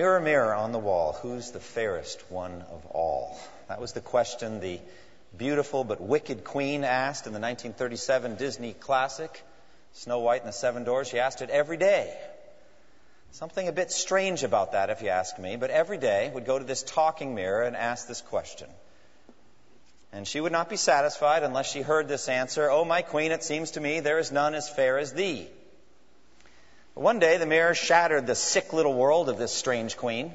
Mirror, mirror on the wall, who's the fairest one of all? That was the question the beautiful but wicked queen asked in the 1937 Disney classic, Snow White and the Seven Dwarfs. She asked it every day. Something a bit strange about that, if you ask me, but every day would go to this talking mirror and ask this question. And she would not be satisfied unless she heard this answer, Oh, my queen, it seems to me there is none as fair as thee. One day the mirror shattered the sick little world of this strange queen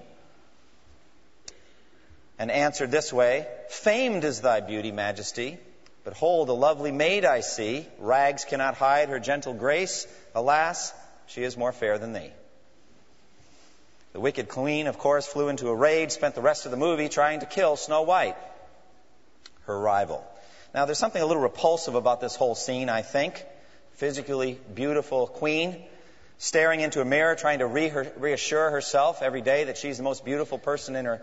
and answered this way Famed is thy beauty, majesty. But hold, a lovely maid I see. Rags cannot hide her gentle grace. Alas, she is more fair than thee. The wicked queen, of course, flew into a rage, spent the rest of the movie trying to kill Snow White, her rival. Now, there's something a little repulsive about this whole scene, I think. Physically beautiful queen staring into a mirror, trying to reassure herself every day that she's the most beautiful person in her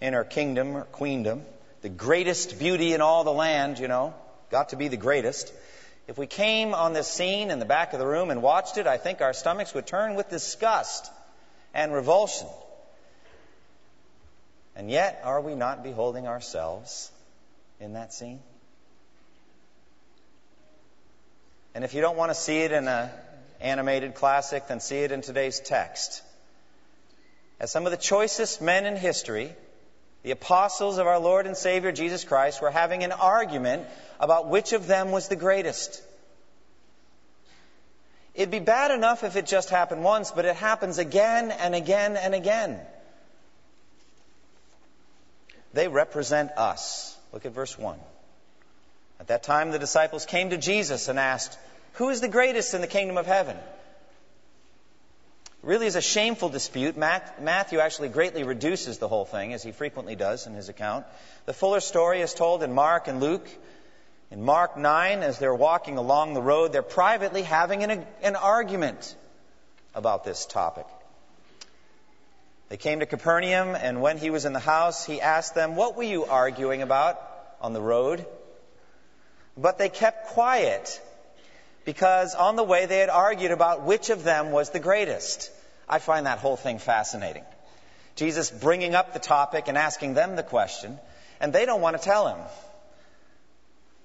in her kingdom or queendom, the greatest beauty in all the land, you know, got to be the greatest. If we came on this scene in the back of the room and watched it, I think our stomachs would turn with disgust and revulsion. And yet, are we not beholding ourselves in that scene? And if you don't want to see it in an animated classic, than see it in today's text. As some of the choicest men in history the apostles of our Lord and Savior Jesus Christ were having an argument about which of them was the greatest. It'd be bad enough if it just happened once, but it happens again and again and again. They represent us. Look at verse 1. At that time, the disciples came to Jesus and asked, Who is the greatest in the kingdom of heaven? really is a shameful dispute. Matthew actually greatly reduces the whole thing, as he frequently does in his account. The fuller story is told in Mark and Luke. In Mark 9, as they're walking along the road, they're privately having an, an argument about this topic. They came to Capernaum, and when he was in the house, he asked them, What were you arguing about on the road? But they kept quiet because on the way they had argued about which of them was the greatest. I find that whole thing fascinating. Jesus bringing up the topic and asking them the question, and they don't want to tell him.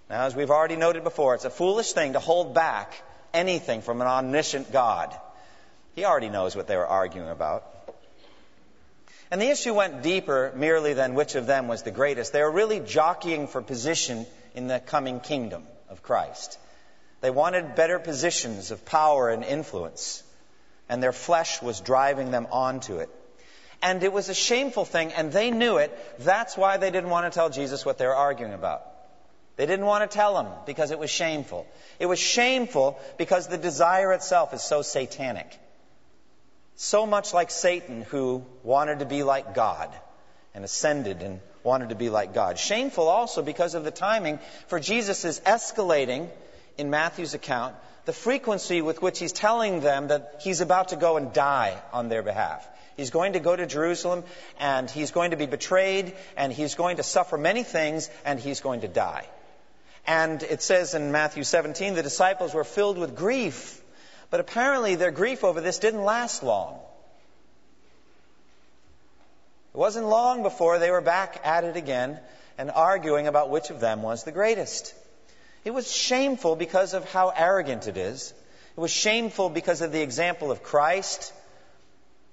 Now, as we've already noted before, it's a foolish thing to hold back anything from an omniscient God. He already knows what they were arguing about. And the issue went deeper merely than which of them was the greatest. They were really jockeying for position in the coming kingdom of Christ. They wanted better positions of power and influence, and their flesh was driving them onto it. And it was a shameful thing, and they knew it. That's why they didn't want to tell Jesus what they were arguing about. They didn't want to tell him because it was shameful. It was shameful because the desire itself is so satanic. So much like Satan, who wanted to be like God and ascended and wanted to be like God. Shameful also because of the timing, for Jesus is escalating in Matthew's account the frequency with which he's telling them that he's about to go and die on their behalf. He's going to go to Jerusalem and he's going to be betrayed and he's going to suffer many things and he's going to die. And it says in Matthew 17 the disciples were filled with grief, but apparently their grief over this didn't last long. It wasn't long before they were back at it again and arguing about which of them was the greatest. It was shameful because of how arrogant it is. It was shameful because of the example of Christ,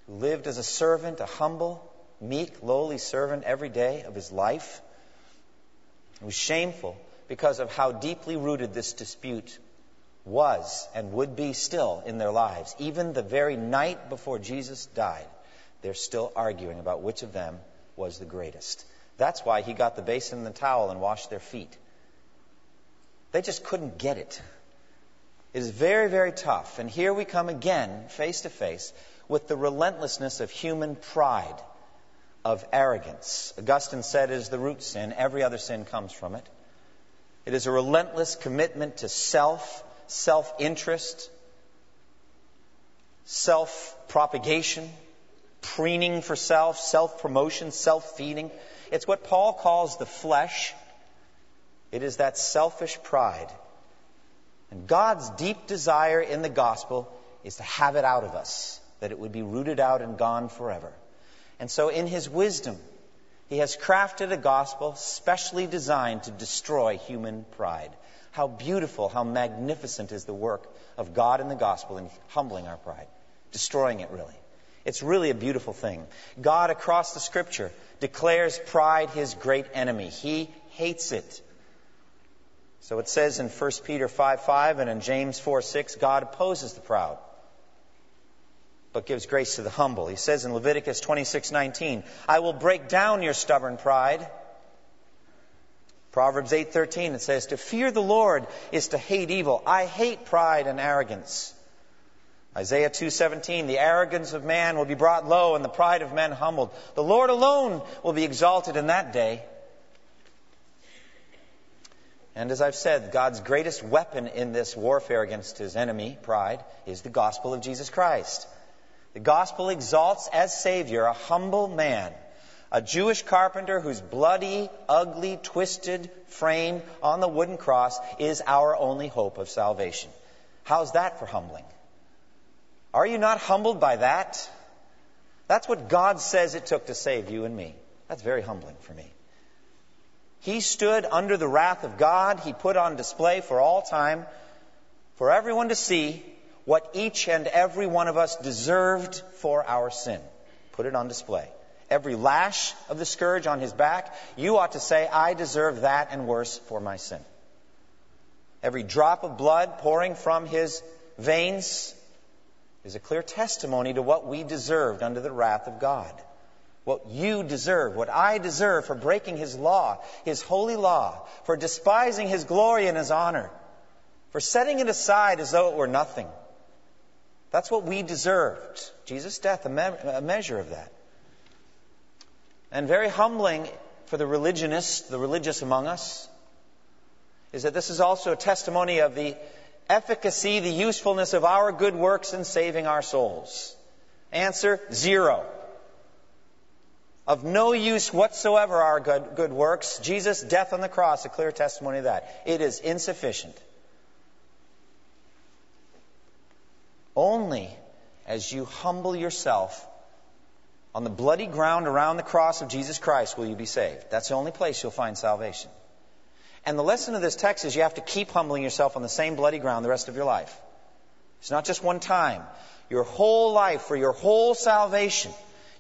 who lived as a servant, a humble, meek, lowly servant every day of his life. It was shameful because of how deeply rooted this dispute was and would be still in their lives. Even the very night before Jesus died, they're still arguing about which of them was the greatest. That's why he got the basin and the towel and washed their feet. They just couldn't get it. It is very, very tough. And here we come again, face to face, with the relentlessness of human pride, of arrogance. Augustine said it is the root sin. Every other sin comes from it. It is a relentless commitment to self, self interest, self propagation, preening for self, self promotion, self feeding. It's what Paul calls the flesh. It is that selfish pride. And God's deep desire in the gospel is to have it out of us, that it would be rooted out and gone forever. And so, in His wisdom, He has crafted a gospel specially designed to destroy human pride. How beautiful, how magnificent is the work of God in the gospel in humbling our pride, destroying it really. It's really a beautiful thing. God across the scripture declares pride his great enemy. He hates it. So it says in 1 Peter 5 5 and in James 4 6, God opposes the proud, but gives grace to the humble. He says in Leviticus twenty six nineteen, I will break down your stubborn pride. Proverbs 8:13 it says to fear the Lord is to hate evil. I hate pride and arrogance. Isaiah 2:17 The arrogance of man will be brought low and the pride of men humbled. The Lord alone will be exalted in that day. And as I've said, God's greatest weapon in this warfare against his enemy, pride, is the gospel of Jesus Christ. The gospel exalts as Savior a humble man, a Jewish carpenter whose bloody, ugly, twisted frame on the wooden cross is our only hope of salvation. How's that for humbling? Are you not humbled by that? That's what God says it took to save you and me. That's very humbling for me. He stood under the wrath of God. He put on display for all time, for everyone to see, what each and every one of us deserved for our sin. Put it on display. Every lash of the scourge on his back, you ought to say, I deserve that and worse for my sin. Every drop of blood pouring from his veins, is a clear testimony to what we deserved under the wrath of God. What you deserve, what I deserve for breaking His law, His holy law, for despising His glory and His honor, for setting it aside as though it were nothing. That's what we deserved. Jesus' death, a, me- a measure of that. And very humbling for the religionists, the religious among us, is that this is also a testimony of the efficacy, the usefulness of our good works in saving our souls? Answer zero. Of no use whatsoever our good, good works. Jesus' death on the cross, a clear testimony of that. It is insufficient. Only as you humble yourself on the bloody ground around the cross of Jesus Christ will you be saved. That's the only place you'll find salvation. And the lesson of this text is you have to keep humbling yourself on the same bloody ground the rest of your life. It's not just one time. Your whole life, for your whole salvation,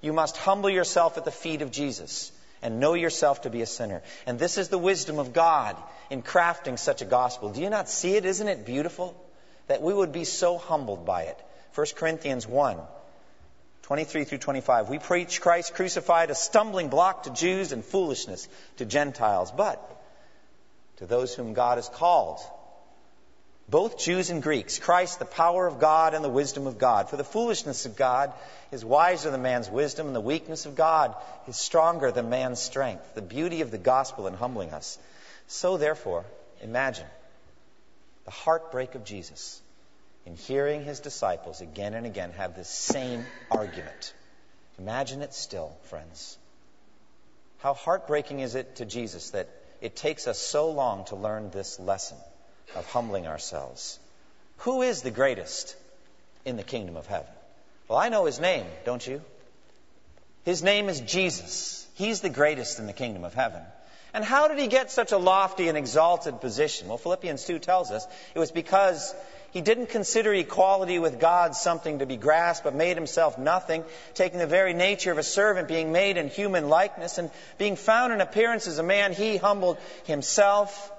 you must humble yourself at the feet of Jesus and know yourself to be a sinner. And this is the wisdom of God in crafting such a gospel. Do you not see it? Isn't it beautiful? That we would be so humbled by it. 1 Corinthians 1, 23 through 25. We preach Christ crucified, a stumbling block to Jews and foolishness to Gentiles. But to those whom God has called, both Jews and Greeks, Christ, the power of God and the wisdom of God. For the foolishness of God is wiser than man's wisdom, and the weakness of God is stronger than man's strength. The beauty of the gospel in humbling us. So, therefore, imagine the heartbreak of Jesus in hearing his disciples again and again have this same argument. Imagine it still, friends. How heartbreaking is it to Jesus that it takes us so long to learn this lesson of humbling ourselves. Who is the greatest in the kingdom of heaven? Well, I know his name, don't you? His name is Jesus. He's the greatest in the kingdom of heaven. And how did he get such a lofty and exalted position? Well, Philippians 2 tells us it was because he didn't consider equality with God something to be grasped, but made himself nothing, taking the very nature of a servant, being made in human likeness, and being found in appearance as a man, he humbled himself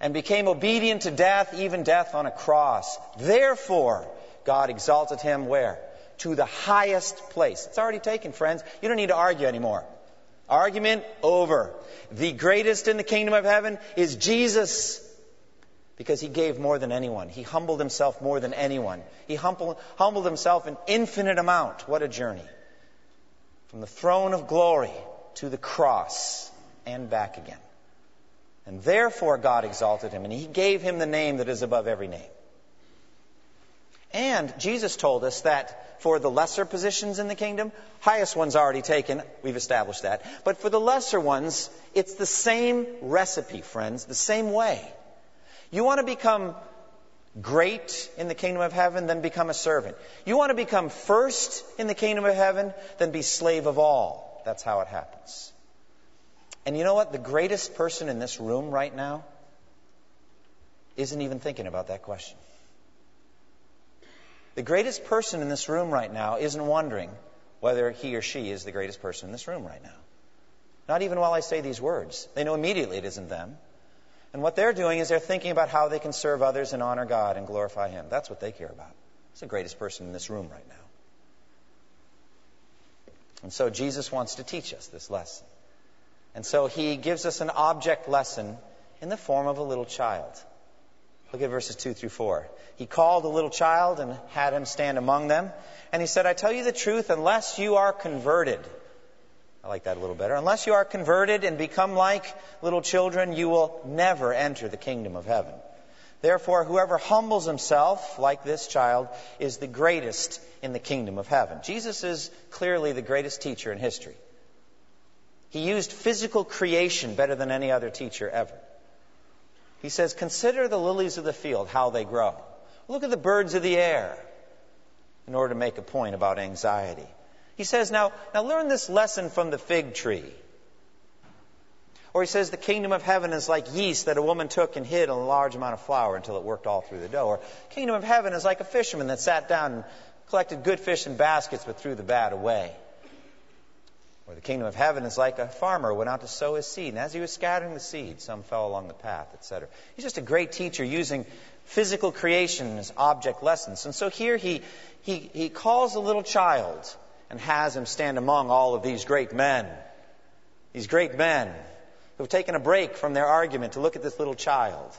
and became obedient to death, even death on a cross. Therefore, God exalted him where? To the highest place. It's already taken, friends. You don't need to argue anymore. Argument over. The greatest in the kingdom of heaven is Jesus because he gave more than anyone. He humbled himself more than anyone. He humbled, humbled himself an infinite amount. What a journey. from the throne of glory to the cross and back again. And therefore God exalted him, and he gave him the name that is above every name. And Jesus told us that for the lesser positions in the kingdom, highest one's already taken, we've established that. But for the lesser ones, it's the same recipe, friends, the same way. You want to become great in the kingdom of heaven, then become a servant. You want to become first in the kingdom of heaven, then be slave of all. That's how it happens. And you know what? The greatest person in this room right now isn't even thinking about that question. The greatest person in this room right now isn't wondering whether he or she is the greatest person in this room right now. Not even while I say these words. They know immediately it isn't them. And what they're doing is they're thinking about how they can serve others and honor God and glorify Him. That's what they care about. It's the greatest person in this room right now. And so Jesus wants to teach us this lesson. And so he gives us an object lesson in the form of a little child. Look at verses 2 through 4. He called a little child and had him stand among them. And he said, I tell you the truth, unless you are converted, I like that a little better. Unless you are converted and become like little children, you will never enter the kingdom of heaven. Therefore, whoever humbles himself like this child is the greatest in the kingdom of heaven. Jesus is clearly the greatest teacher in history. He used physical creation better than any other teacher ever. He says, Consider the lilies of the field, how they grow. Look at the birds of the air, in order to make a point about anxiety. He says, Now, now learn this lesson from the fig tree. Or he says, The kingdom of heaven is like yeast that a woman took and hid in a large amount of flour until it worked all through the dough. Or kingdom of heaven is like a fisherman that sat down and collected good fish in baskets but threw the bad away. Or the kingdom of heaven is like a farmer went out to sow his seed, and as he was scattering the seed, some fell along the path, etc. He's just a great teacher using physical creation as object lessons. And so here he, he, he calls a little child and has him stand among all of these great men. These great men who've taken a break from their argument to look at this little child.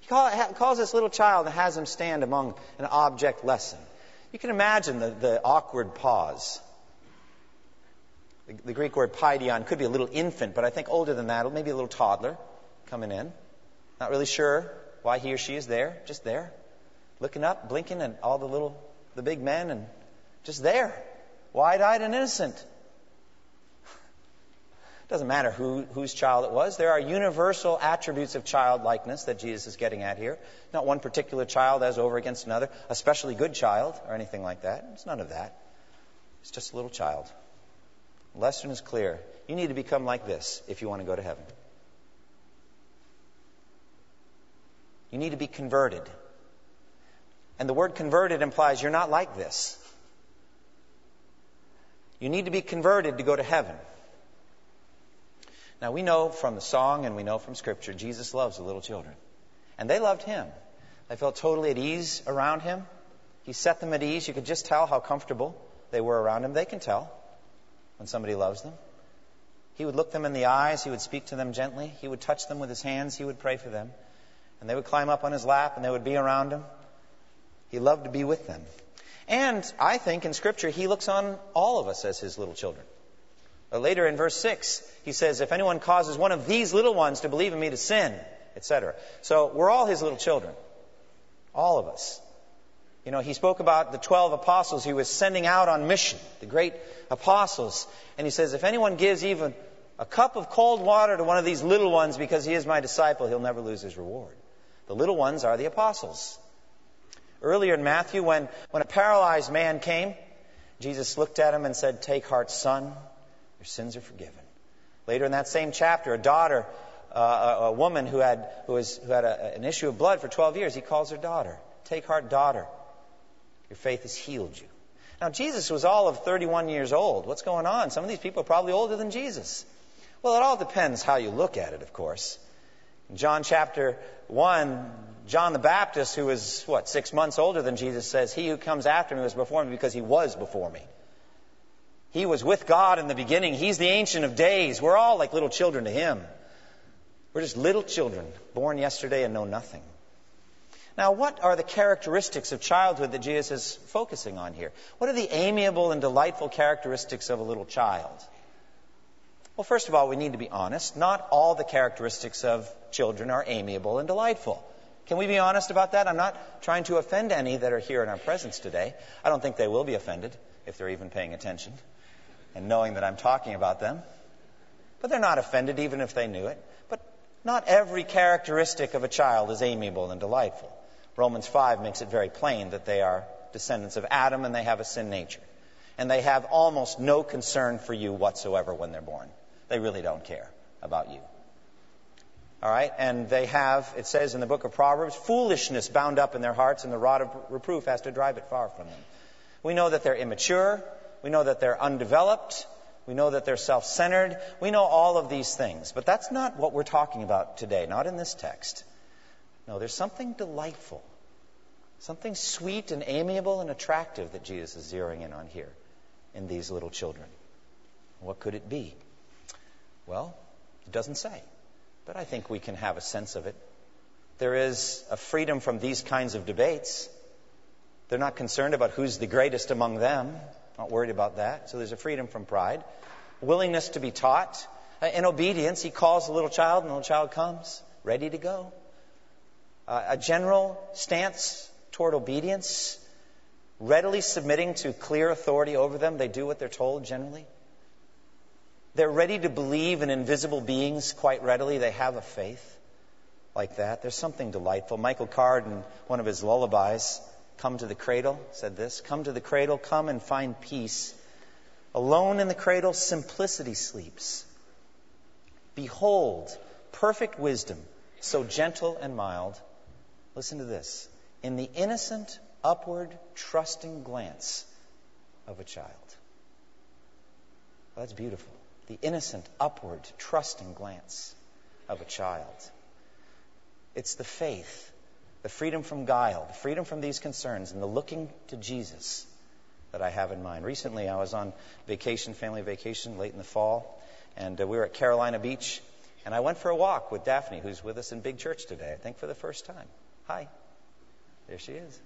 He call, calls this little child and has him stand among an object lesson. You can imagine the, the awkward pause the, Greek word paidion could be a little infant, but I think older than that, maybe a little toddler coming in. Not really sure why he or she is there, just there. Looking up, blinking at all the little, the big men, and just there. Wide eyed and innocent. Doesn't matter who, whose child it was. There are universal attributes of childlikeness that Jesus is getting at here. Not one particular child as over against another, especially good child or anything like that. It's none of that. It's just a little child. Lesson is clear. You need to become like this if you want to go to heaven. You need to be converted. And the word converted implies you're not like this. You need to be converted to go to heaven. Now, we know from the song and we know from Scripture, Jesus loves the little children. And they loved him. They felt totally at ease around him. He set them at ease. You could just tell how comfortable they were around him. They can tell when somebody loves them. He would look them in the eyes, he would speak to them gently, he would touch them with his hands, he would pray for them. And they would climb up on his lap and they would be around him. He loved to be with them. And I think in Scripture, he looks on all of us as his little children. Later in verse 6, he says, If anyone causes one of these little ones to believe in me to sin, etc. So we're all his little children. All of us. You know, he spoke about the 12 apostles he was sending out on mission, the great apostles. And he says, if anyone gives even a cup of cold water to one of these little ones because he is my disciple, he'll never lose his reward. The little ones are the apostles. Earlier in Matthew, when, when a paralyzed man came, Jesus looked at him and said, Take heart, son, your sins are forgiven. Later in that same chapter, a daughter, uh, a, a, woman who had, who, was, who had a, an issue of blood for 12 years, he calls her daughter. Take heart, daughter. Your faith has healed you. Now, Jesus was all of 31 years old. What's going on? Some of these people are probably older than Jesus. Well, it all depends how you look at it, of course. In John chapter 1, John the Baptist, who was, what, six months older than Jesus, says, He who comes after me was before me because he was before me. He was with God in the beginning. He's the Ancient of Days. We're all like little children to Him. We're just little children, born yesterday and know nothing. Now, what are the characteristics of childhood that Jesus is focusing on here? What are the amiable and delightful characteristics of a little child? Well, first of all, we need to be honest. Not all the characteristics of children are amiable and delightful. Can we be honest about that? I'm not trying to offend any that are here in our presence today. I don't think they will be offended if they're even paying attention and knowing that I'm talking about them. But they're not offended even if they knew it. But not every characteristic of a child is amiable and delightful. Romans 5 makes it very plain that they are descendants of Adam and they have a sin nature. And they have almost no concern for you whatsoever when they're born. They really don't care about you. All right? And they have, it says in the book of Proverbs, foolishness bound up in their hearts, and the rod of reproof has to drive it far from them. We know that they're immature. We know that they're undeveloped. We know that they're self centered. We know all of these things. But that's not what we're talking about today, not in this text. No, there's something delightful, something sweet and amiable and attractive that Jesus is zeroing in on here in these little children. What could it be? Well, it doesn't say, but I think we can have a sense of it. There is a freedom from these kinds of debates. They're not concerned about who's the greatest among them, not worried about that. So there's a freedom from pride. Willingness to be taught. In obedience, he calls the little child, and the little child comes, ready to go. Uh, a general stance toward obedience, readily submitting to clear authority over them. They do what they're told generally. They're ready to believe in invisible beings quite readily. They have a faith like that. There's something delightful. Michael Card, in one of his lullabies, Come to the Cradle, said this Come to the cradle, come and find peace. Alone in the cradle, simplicity sleeps. Behold, perfect wisdom, so gentle and mild. Listen to this. In the innocent, upward, trusting glance of a child. Well, that's beautiful the innocent, upward, trusting glance of a child. It's the faith, the freedom from guile, the freedom from these concerns, and the looking to Jesus that I have in mind. Recently, I was on vacation, family vacation, late in the fall, and uh, we were at Carolina Beach, and I went for a walk with Daphne, who's with us in Big Church today, I think for the first time. Hi. There she is.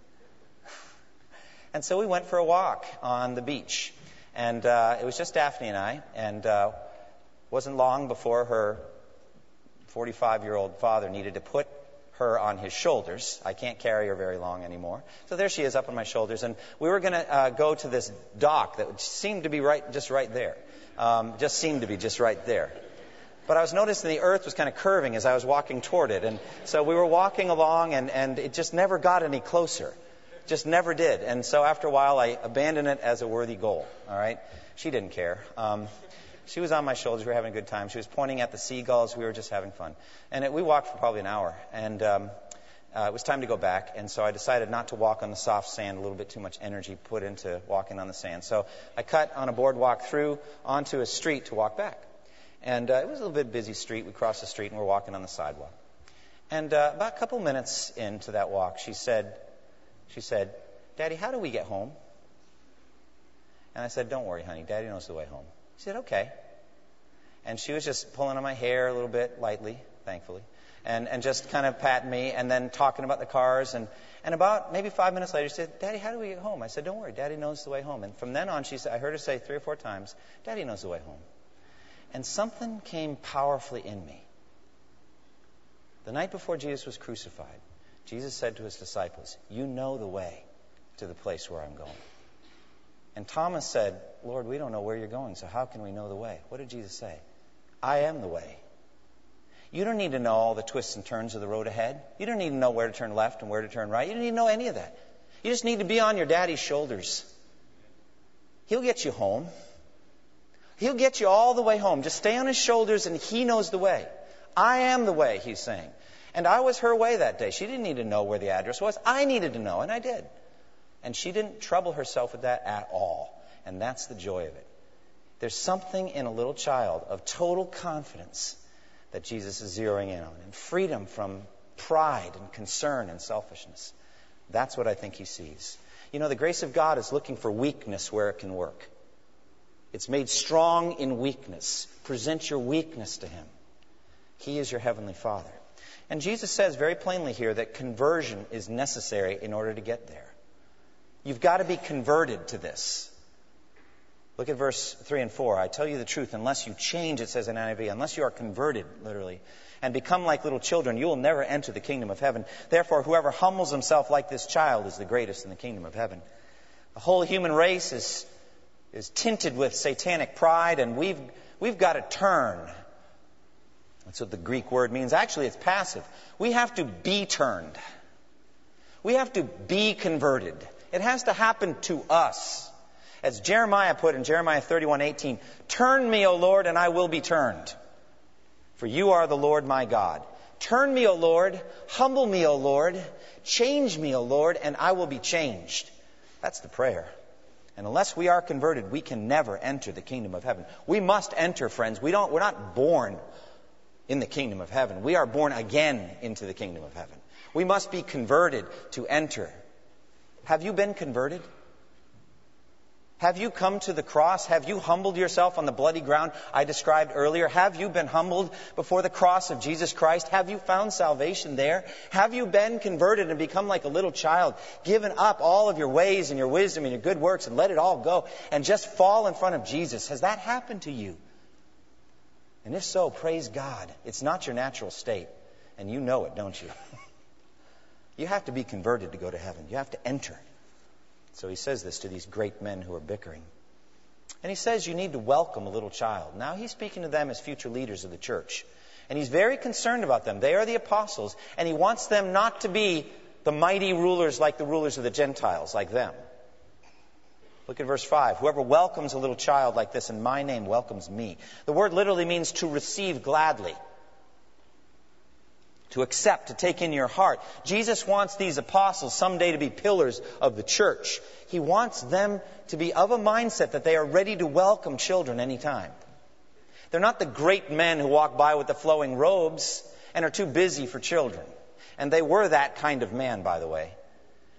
and so we went for a walk on the beach. And uh, it was just Daphne and I, and uh, wasn't long before her 45 year old father needed to put her on his shoulders. I can't carry her very long anymore. So there she is up on my shoulders. And we were going to uh, go to this dock that seemed to be right, just right there. Um, just seemed to be just right there. But I was noticing the earth was kind of curving as I was walking toward it. And so we were walking along, and, and it just never got any closer just never did. And so after a while, I abandoned it as a worthy goal. All right? She didn't care. Um, she was on my shoulders. We were having a good time. She was pointing at the seagulls. We were just having fun. And it, we walked for probably an hour. And um, uh, it was time to go back. And so I decided not to walk on the soft sand, a little bit too much energy put into walking on the sand. So I cut on a boardwalk through onto a street to walk back. And uh, it was a little bit busy street. We crossed the street and we're walking on the sidewalk. And uh, about a couple minutes into that walk, she said, she said, Daddy, how do we get home? And I said, Don't worry, honey. Daddy knows the way home. She said, Okay. And she was just pulling on my hair a little bit lightly, thankfully, and, and just kind of patting me and then talking about the cars. And, and about maybe five minutes later, she said, Daddy, how do we get home? I said, Don't worry. Daddy knows the way home. And from then on, she said, I heard her say three or four times, Daddy knows the way home. And something came powerfully in me. The night before Jesus was crucified, Jesus said to his disciples, You know the way to the place where I'm going. And Thomas said, Lord, we don't know where you're going, so how can we know the way? What did Jesus say? I am the way. You don't need to know all the twists and turns of the road ahead. You don't need to know where to turn left and where to turn right. You don't need to know any of that. You just need to be on your daddy's shoulders. He'll get you home. He'll get you all the way home. Just stay on his shoulders and he knows the way. I am the way, he's saying. And I was her way that day. She didn't need to know where the address was. I needed to know, and I did. And she didn't trouble herself with that at all. And that's the joy of it. There's something in a little child of total confidence that Jesus is zeroing in on, and freedom from pride and concern and selfishness. That's what I think he sees. You know, the grace of God is looking for weakness where it can work. It's made strong in weakness. Present your weakness to him. He is your heavenly Father. And Jesus says very plainly here that conversion is necessary in order to get there. You've got to be converted to this. Look at verse 3 and 4. I tell you the truth, unless you change, it says in NIV, unless you are converted, literally, and become like little children, you will never enter the kingdom of heaven. Therefore, whoever humbles himself like this child is the greatest in the kingdom of heaven. The whole human race is, is tinted with satanic pride, and we've, we've got to turn. That's what the Greek word means. Actually, it's passive. We have to be turned. We have to be converted. It has to happen to us. As Jeremiah put in Jeremiah 31:18, "Turn me, O Lord, and I will be turned, for you are the Lord my God. Turn me, O Lord, humble me, O Lord, change me, O Lord, and I will be changed." That's the prayer. And unless we are converted, we can never enter the kingdom of heaven. We must enter, friends. We don't, we're not born in the kingdom of heaven. We are born again into the kingdom of heaven. We must be converted to enter. Have you been converted? Have you come to the cross? Have you humbled yourself on the bloody ground I described earlier? Have you been humbled before the cross of Jesus Christ? Have you found salvation there? Have you been converted and become like a little child, given up all of your ways and your wisdom and your good works and let it all go and just fall in front of Jesus? Has that happened to you? And if so, praise God. It's not your natural state. And you know it, don't you? you have to be converted to go to heaven. You have to enter. So he says this to these great men who are bickering. And he says you need to welcome a little child. Now he's speaking to them as future leaders of the church. And he's very concerned about them. They are the apostles, and he wants them not to be the mighty rulers like the rulers of the Gentiles, like them. Look at verse 5. Whoever welcomes a little child like this in my name welcomes me. The word literally means to receive gladly to accept, to take in your heart. Jesus wants these apostles someday to be pillars of the church. He wants them to be of a mindset that they are ready to welcome children anytime. They're not the great men who walk by with the flowing robes and are too busy for children. And they were that kind of man, by the way.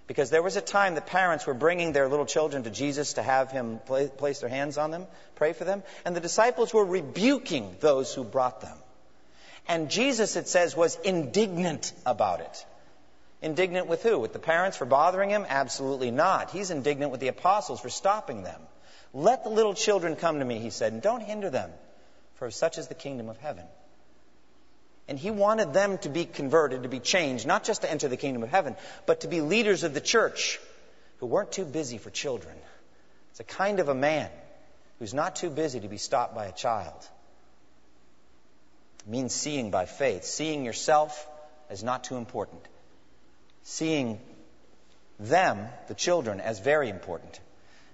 Because there was a time that parents were bringing their little children to Jesus to have him place their hands on them, pray for them, and the disciples were rebuking those who brought them. And Jesus, it says, was indignant about it. Indignant with who? With the parents for bothering him? Absolutely not. He's indignant with the apostles for stopping them. Let the little children come to me, he said, and don't hinder them, for such is the kingdom of heaven. And he wanted them to be converted, to be changed, not just to enter the kingdom of heaven, but to be leaders of the church who weren't too busy for children. It's a kind of a man who's not too busy to be stopped by a child means seeing by faith. Seeing yourself as not too important. Seeing them, the children, as very important.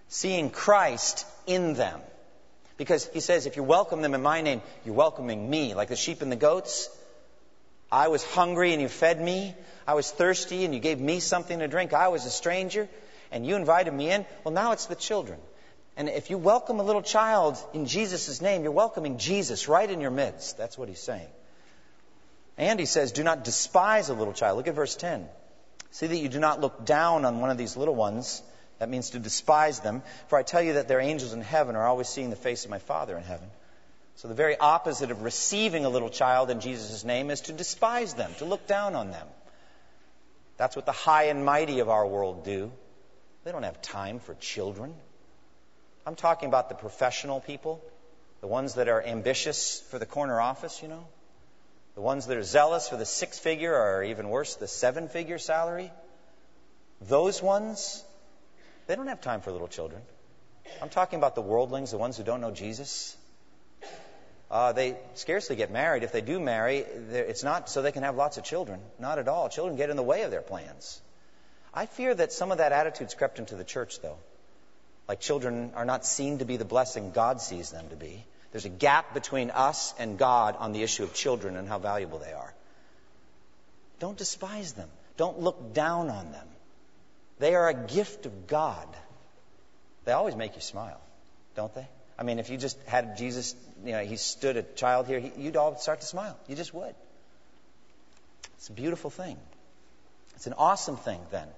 Seeing Christ in them. Because he says, if you welcome them in my name, you're welcoming me. Like the sheep and the goats. I was hungry and you fed me. I was thirsty and you gave me something to drink. I was a stranger and you invited me in. Well, now it's the children. And if you welcome a little child in Jesus' name, you're welcoming Jesus right in your midst. That's what he's saying. And he says, Do not despise a little child. Look at verse 10. See that you do not look down on one of these little ones. That means to despise them. For I tell you that their angels in heaven are always seeing the face of my Father in heaven. So the very opposite of receiving a little child in Jesus' name is to despise them, to look down on them. That's what the high and mighty of our world do. They don't have time for children. I'm talking about the professional people, the ones that are ambitious for the corner office, you know, the ones that are zealous for the six figure or even worse, the seven figure salary. Those ones, they don't have time for little children. I'm talking about the worldlings, the ones who don't know Jesus. Uh, they scarcely get married. If they do marry, it's not so they can have lots of children. Not at all. Children get in the way of their plans. I fear that some of that attitude's crept into the church, though. Like children are not seen to be the blessing God sees them to be. There's a gap between us and God on the issue of children and how valuable they are. Don't despise them. Don't look down on them. They are a gift of God. They always make you smile, don't they? I mean, if you just had Jesus, you know, he stood a child here, you'd all start to smile. You just would. It's a beautiful thing. It's an awesome thing, then,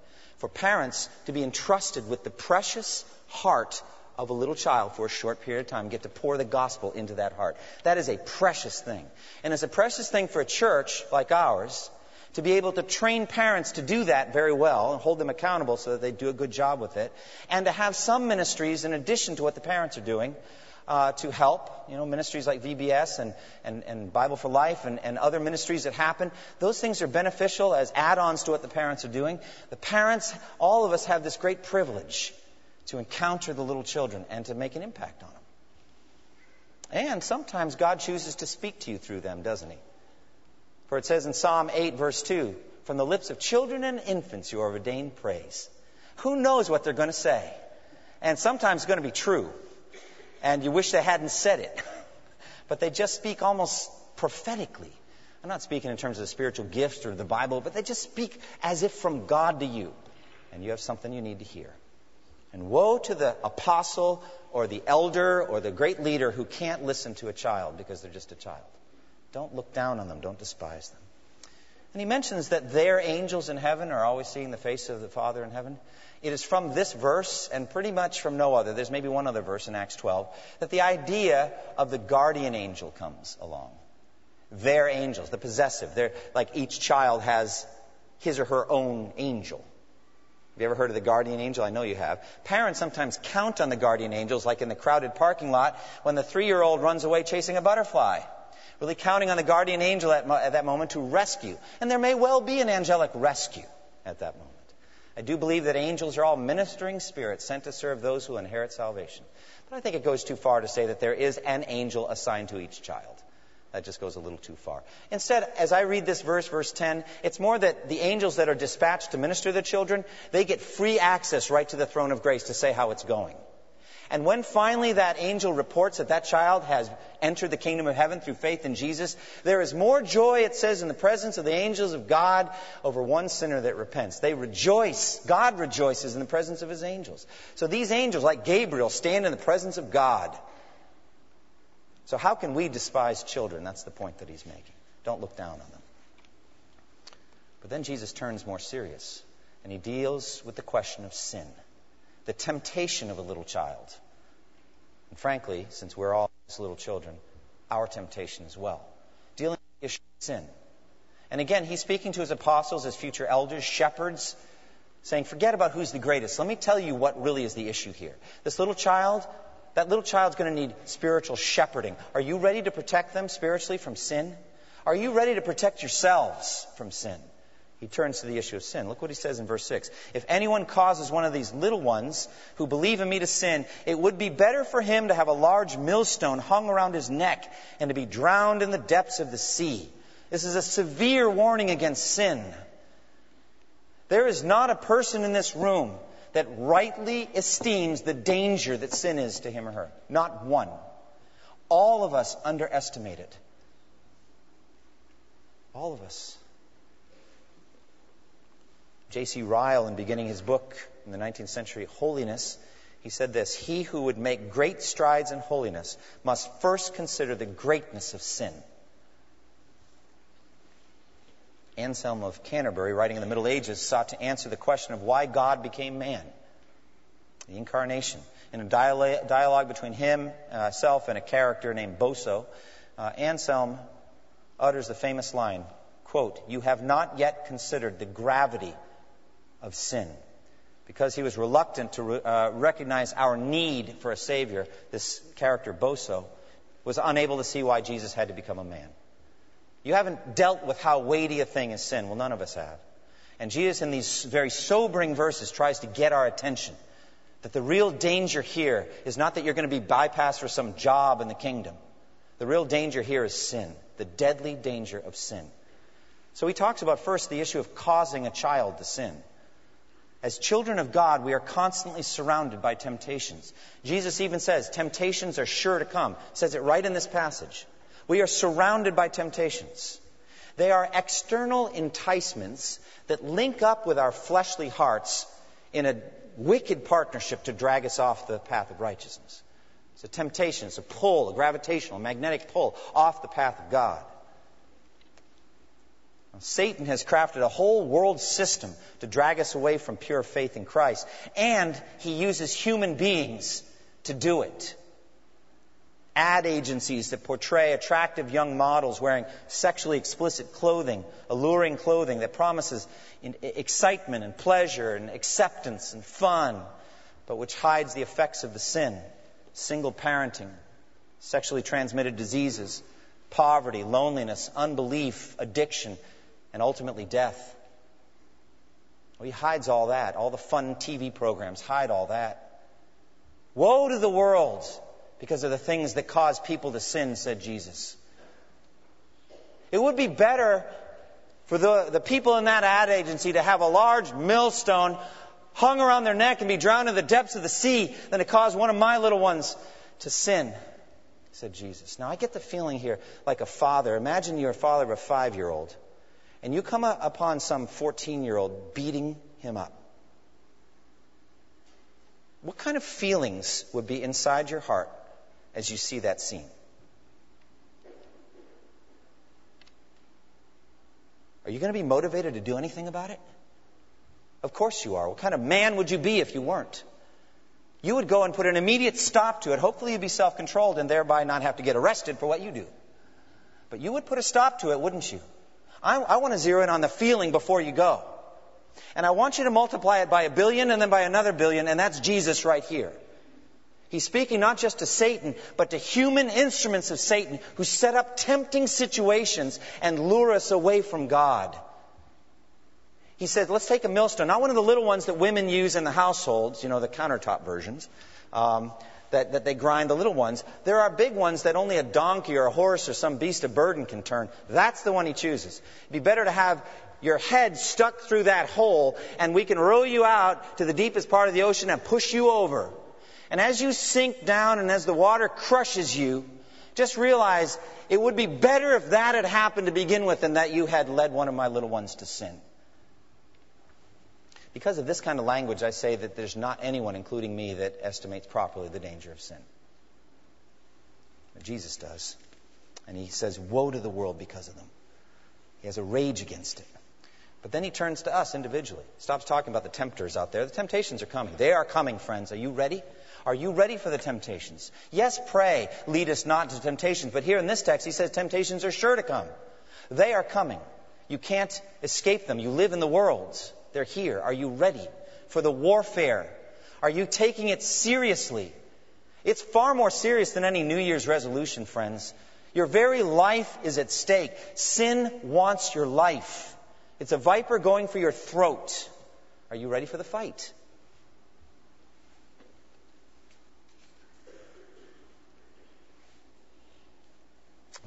for parents to be entrusted with the precious heart of a little child for a short period of time, get to pour the gospel into that heart. That is a precious thing. And it's a precious thing for a church like ours to be able to train parents to do that very well and hold them accountable so that they do a good job with it, and to have some ministries in addition to what the parents are doing uh, to help. You know, ministries like VBS and, and, and Bible for Life and, and other ministries that happen. Those things are beneficial as add ons to what the parents are doing. The parents, all of us have this great privilege to encounter the little children and to make an impact on them. And sometimes God chooses to speak to you through them, doesn't He? For it says in Psalm 8, verse 2, From the lips of children and infants you are ordained praise. Who knows what they're going to say? And sometimes it's going to be true. And you wish they hadn't said it. but they just speak almost prophetically. I'm not speaking in terms of spiritual gifts or the Bible, but they just speak as if from God to you. And you have something you need to hear. And woe to the apostle or the elder or the great leader who can't listen to a child because they're just a child. Don't look down on them, don't despise them. And he mentions that their angels in heaven are always seeing the face of the Father in heaven. It is from this verse, and pretty much from no other, there's maybe one other verse in Acts 12, that the idea of the guardian angel comes along. Their angels, the possessive. They're, like each child has his or her own angel. Have you ever heard of the guardian angel? I know you have. Parents sometimes count on the guardian angels, like in the crowded parking lot when the three year old runs away chasing a butterfly. Really counting on the guardian angel at, at that moment to rescue. And there may well be an angelic rescue at that moment. I do believe that angels are all ministering spirits sent to serve those who inherit salvation. But I think it goes too far to say that there is an angel assigned to each child. That just goes a little too far. Instead, as I read this verse, verse 10, it's more that the angels that are dispatched to minister to the children, they get free access right to the throne of grace to say how it's going. And when finally that angel reports that that child has entered the kingdom of heaven through faith in Jesus, there is more joy, it says, in the presence of the angels of God over one sinner that repents. They rejoice. God rejoices in the presence of his angels. So these angels, like Gabriel, stand in the presence of God. So how can we despise children? That's the point that he's making. Don't look down on them. But then Jesus turns more serious, and he deals with the question of sin, the temptation of a little child. And frankly, since we're all little children, our temptation as well. Dealing with the issue of sin. And again, he's speaking to his apostles, his future elders, shepherds, saying, forget about who's the greatest. Let me tell you what really is the issue here. This little child, that little child's going to need spiritual shepherding. Are you ready to protect them spiritually from sin? Are you ready to protect yourselves from sin? He turns to the issue of sin. Look what he says in verse 6. If anyone causes one of these little ones who believe in me to sin, it would be better for him to have a large millstone hung around his neck and to be drowned in the depths of the sea. This is a severe warning against sin. There is not a person in this room that rightly esteems the danger that sin is to him or her. Not one. All of us underestimate it. All of us. J.C. Ryle, in beginning his book in the 19th century, Holiness, he said this He who would make great strides in holiness must first consider the greatness of sin. Anselm of Canterbury, writing in the Middle Ages, sought to answer the question of why God became man, the incarnation. In a dialogue between himself uh, and a character named Boso, uh, Anselm utters the famous line, quote, You have not yet considered the gravity of sin. Because he was reluctant to uh, recognize our need for a Savior, this character, Boso, was unable to see why Jesus had to become a man. You haven't dealt with how weighty a thing is sin. Well, none of us have. And Jesus, in these very sobering verses, tries to get our attention. That the real danger here is not that you're going to be bypassed for some job in the kingdom. The real danger here is sin, the deadly danger of sin. So he talks about first the issue of causing a child to sin. As children of God, we are constantly surrounded by temptations. Jesus even says, temptations are sure to come. Says it right in this passage. We are surrounded by temptations. They are external enticements that link up with our fleshly hearts in a wicked partnership to drag us off the path of righteousness. It's a temptation, it's a pull, a gravitational, magnetic pull off the path of God. Satan has crafted a whole world system to drag us away from pure faith in Christ. And he uses human beings to do it. Ad agencies that portray attractive young models wearing sexually explicit clothing, alluring clothing that promises excitement and pleasure and acceptance and fun, but which hides the effects of the sin single parenting, sexually transmitted diseases, poverty, loneliness, unbelief, addiction, and ultimately death. Well, he hides all that. All the fun TV programs hide all that. Woe to the world because of the things that cause people to sin, said Jesus. It would be better for the, the people in that ad agency to have a large millstone hung around their neck and be drowned in the depths of the sea than to cause one of my little ones to sin, said Jesus. Now, I get the feeling here like a father. Imagine you're a father of a five year old, and you come upon some 14 year old beating him up. What kind of feelings would be inside your heart as you see that scene? Are you going to be motivated to do anything about it? Of course you are. What kind of man would you be if you weren't? You would go and put an immediate stop to it. Hopefully you'd be self controlled and thereby not have to get arrested for what you do. But you would put a stop to it, wouldn't you? I, I want to zero in on the feeling before you go. And I want you to multiply it by a billion and then by another billion, and that's Jesus right here. He's speaking not just to Satan, but to human instruments of Satan who set up tempting situations and lure us away from God. He said, let's take a millstone, not one of the little ones that women use in the households, you know, the countertop versions, um, that, that they grind the little ones. There are big ones that only a donkey or a horse or some beast of burden can turn. That's the one he chooses. It'd be better to have your head stuck through that hole and we can row you out to the deepest part of the ocean and push you over. And as you sink down and as the water crushes you, just realize it would be better if that had happened to begin with than that you had led one of my little ones to sin. Because of this kind of language, I say that there's not anyone, including me, that estimates properly the danger of sin. But Jesus does. And he says, Woe to the world because of them. He has a rage against it. But then he turns to us individually. Stops talking about the tempters out there. The temptations are coming. They are coming, friends. Are you ready? Are you ready for the temptations? Yes, pray, lead us not to temptations. But here in this text, he says temptations are sure to come. They are coming. You can't escape them. You live in the world. They're here. Are you ready for the warfare? Are you taking it seriously? It's far more serious than any New Year's resolution, friends. Your very life is at stake. Sin wants your life. It's a viper going for your throat. Are you ready for the fight?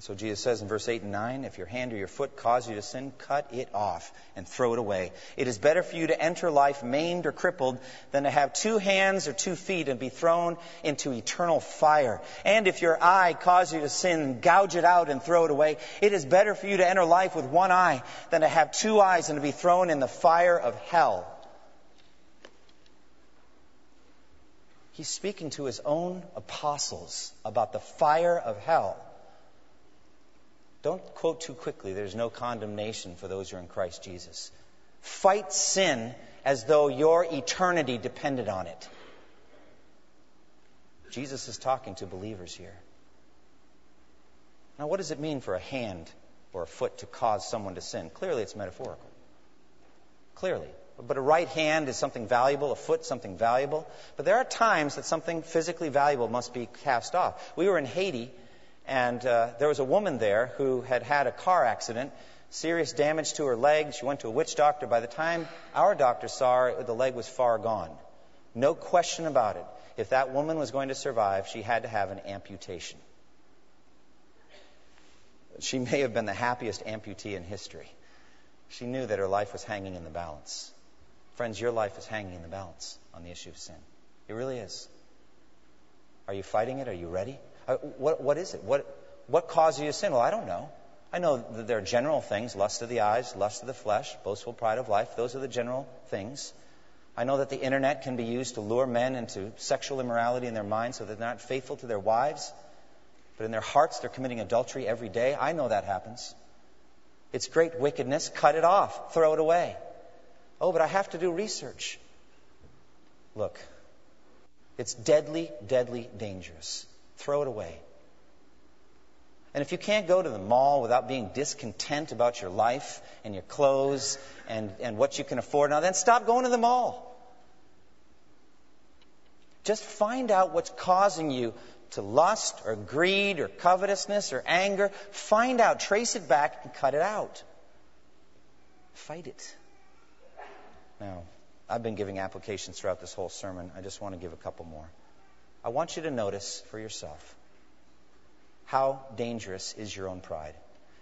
So Jesus says in verse 8 and 9, if your hand or your foot cause you to sin, cut it off and throw it away. It is better for you to enter life maimed or crippled than to have two hands or two feet and be thrown into eternal fire. And if your eye cause you to sin, gouge it out and throw it away. It is better for you to enter life with one eye than to have two eyes and to be thrown in the fire of hell. He's speaking to his own apostles about the fire of hell. Don't quote too quickly. There's no condemnation for those who are in Christ Jesus. Fight sin as though your eternity depended on it. Jesus is talking to believers here. Now, what does it mean for a hand or a foot to cause someone to sin? Clearly, it's metaphorical. Clearly. But a right hand is something valuable, a foot something valuable. But there are times that something physically valuable must be cast off. We were in Haiti and uh, there was a woman there who had had a car accident, serious damage to her leg. She went to a witch doctor. By the time our doctor saw her, the leg was far gone. No question about it. If that woman was going to survive, she had to have an amputation. She may have been the happiest amputee in history. She knew that her life was hanging in the balance. Friends, your life is hanging in the balance on the issue of sin. It really is. Are you fighting it? Are you ready? What, what is it? What, what caused you to sin? Well, I don't know. I know that there are general things lust of the eyes, lust of the flesh, boastful pride of life. Those are the general things. I know that the internet can be used to lure men into sexual immorality in their minds so that they're not faithful to their wives. But in their hearts, they're committing adultery every day. I know that happens. It's great wickedness. Cut it off. Throw it away. Oh, but I have to do research. Look, It's deadly, deadly dangerous. Throw it away. And if you can't go to the mall without being discontent about your life and your clothes and, and what you can afford now, then stop going to the mall. Just find out what's causing you to lust or greed or covetousness or anger. Find out, trace it back, and cut it out. Fight it. Now, I've been giving applications throughout this whole sermon. I just want to give a couple more. I want you to notice for yourself how dangerous is your own pride.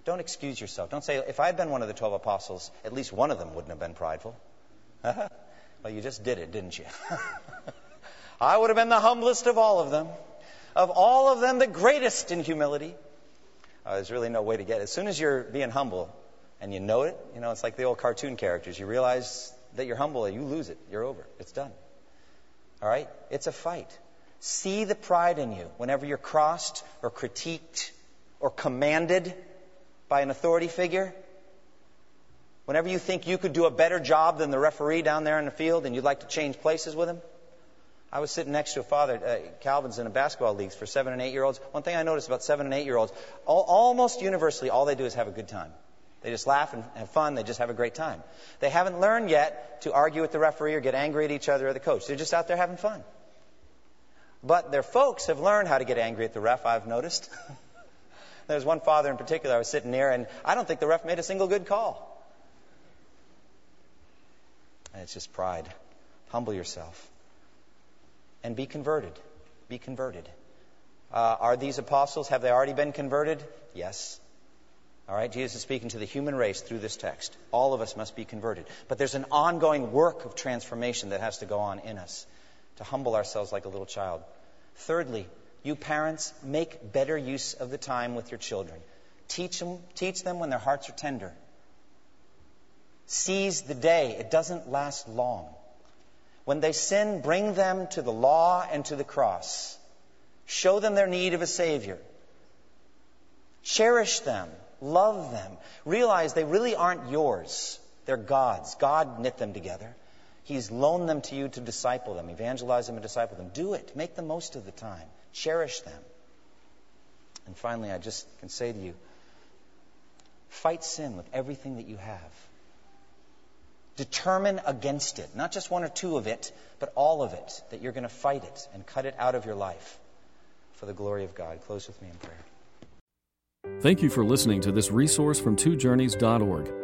Don't excuse yourself. Don't say, if I had been one of the 12 apostles, at least one of them wouldn't have been prideful. well, you just did it, didn't you? I would have been the humblest of all of them. Of all of them, the greatest in humility. Uh, there's really no way to get it. As soon as you're being humble and you know it, you know, it's like the old cartoon characters. You realize that you're humble, and you lose it. You're over. It's done. All right? It's a fight. See the pride in you whenever you're crossed or critiqued or commanded by an authority figure. Whenever you think you could do a better job than the referee down there in the field and you'd like to change places with him. I was sitting next to a father, uh, Calvin's in a basketball leagues for seven and eight year olds. One thing I noticed about seven and eight year olds, all, almost universally, all they do is have a good time. They just laugh and have fun. They just have a great time. They haven't learned yet to argue with the referee or get angry at each other or the coach. They're just out there having fun. But their folks have learned how to get angry at the ref, I've noticed. There's one father in particular I was sitting near, and I don't think the ref made a single good call. And it's just pride. Humble yourself and be converted. Be converted. Uh, are these apostles, have they already been converted? Yes. All right, Jesus is speaking to the human race through this text. All of us must be converted. But there's an ongoing work of transformation that has to go on in us to humble ourselves like a little child. Thirdly, you parents, make better use of the time with your children. Teach them, teach them when their hearts are tender. Seize the day. It doesn't last long. When they sin, bring them to the law and to the cross. Show them their need of a Savior. Cherish them. Love them. Realize they really aren't yours. They're God's. God knit them together. He's loaned them to you to disciple them, evangelize them, and disciple them. Do it. Make the most of the time. Cherish them. And finally, I just can say to you fight sin with everything that you have. Determine against it, not just one or two of it, but all of it, that you're going to fight it and cut it out of your life for the glory of God. Close with me in prayer. Thank you for listening to this resource from twojourneys.org.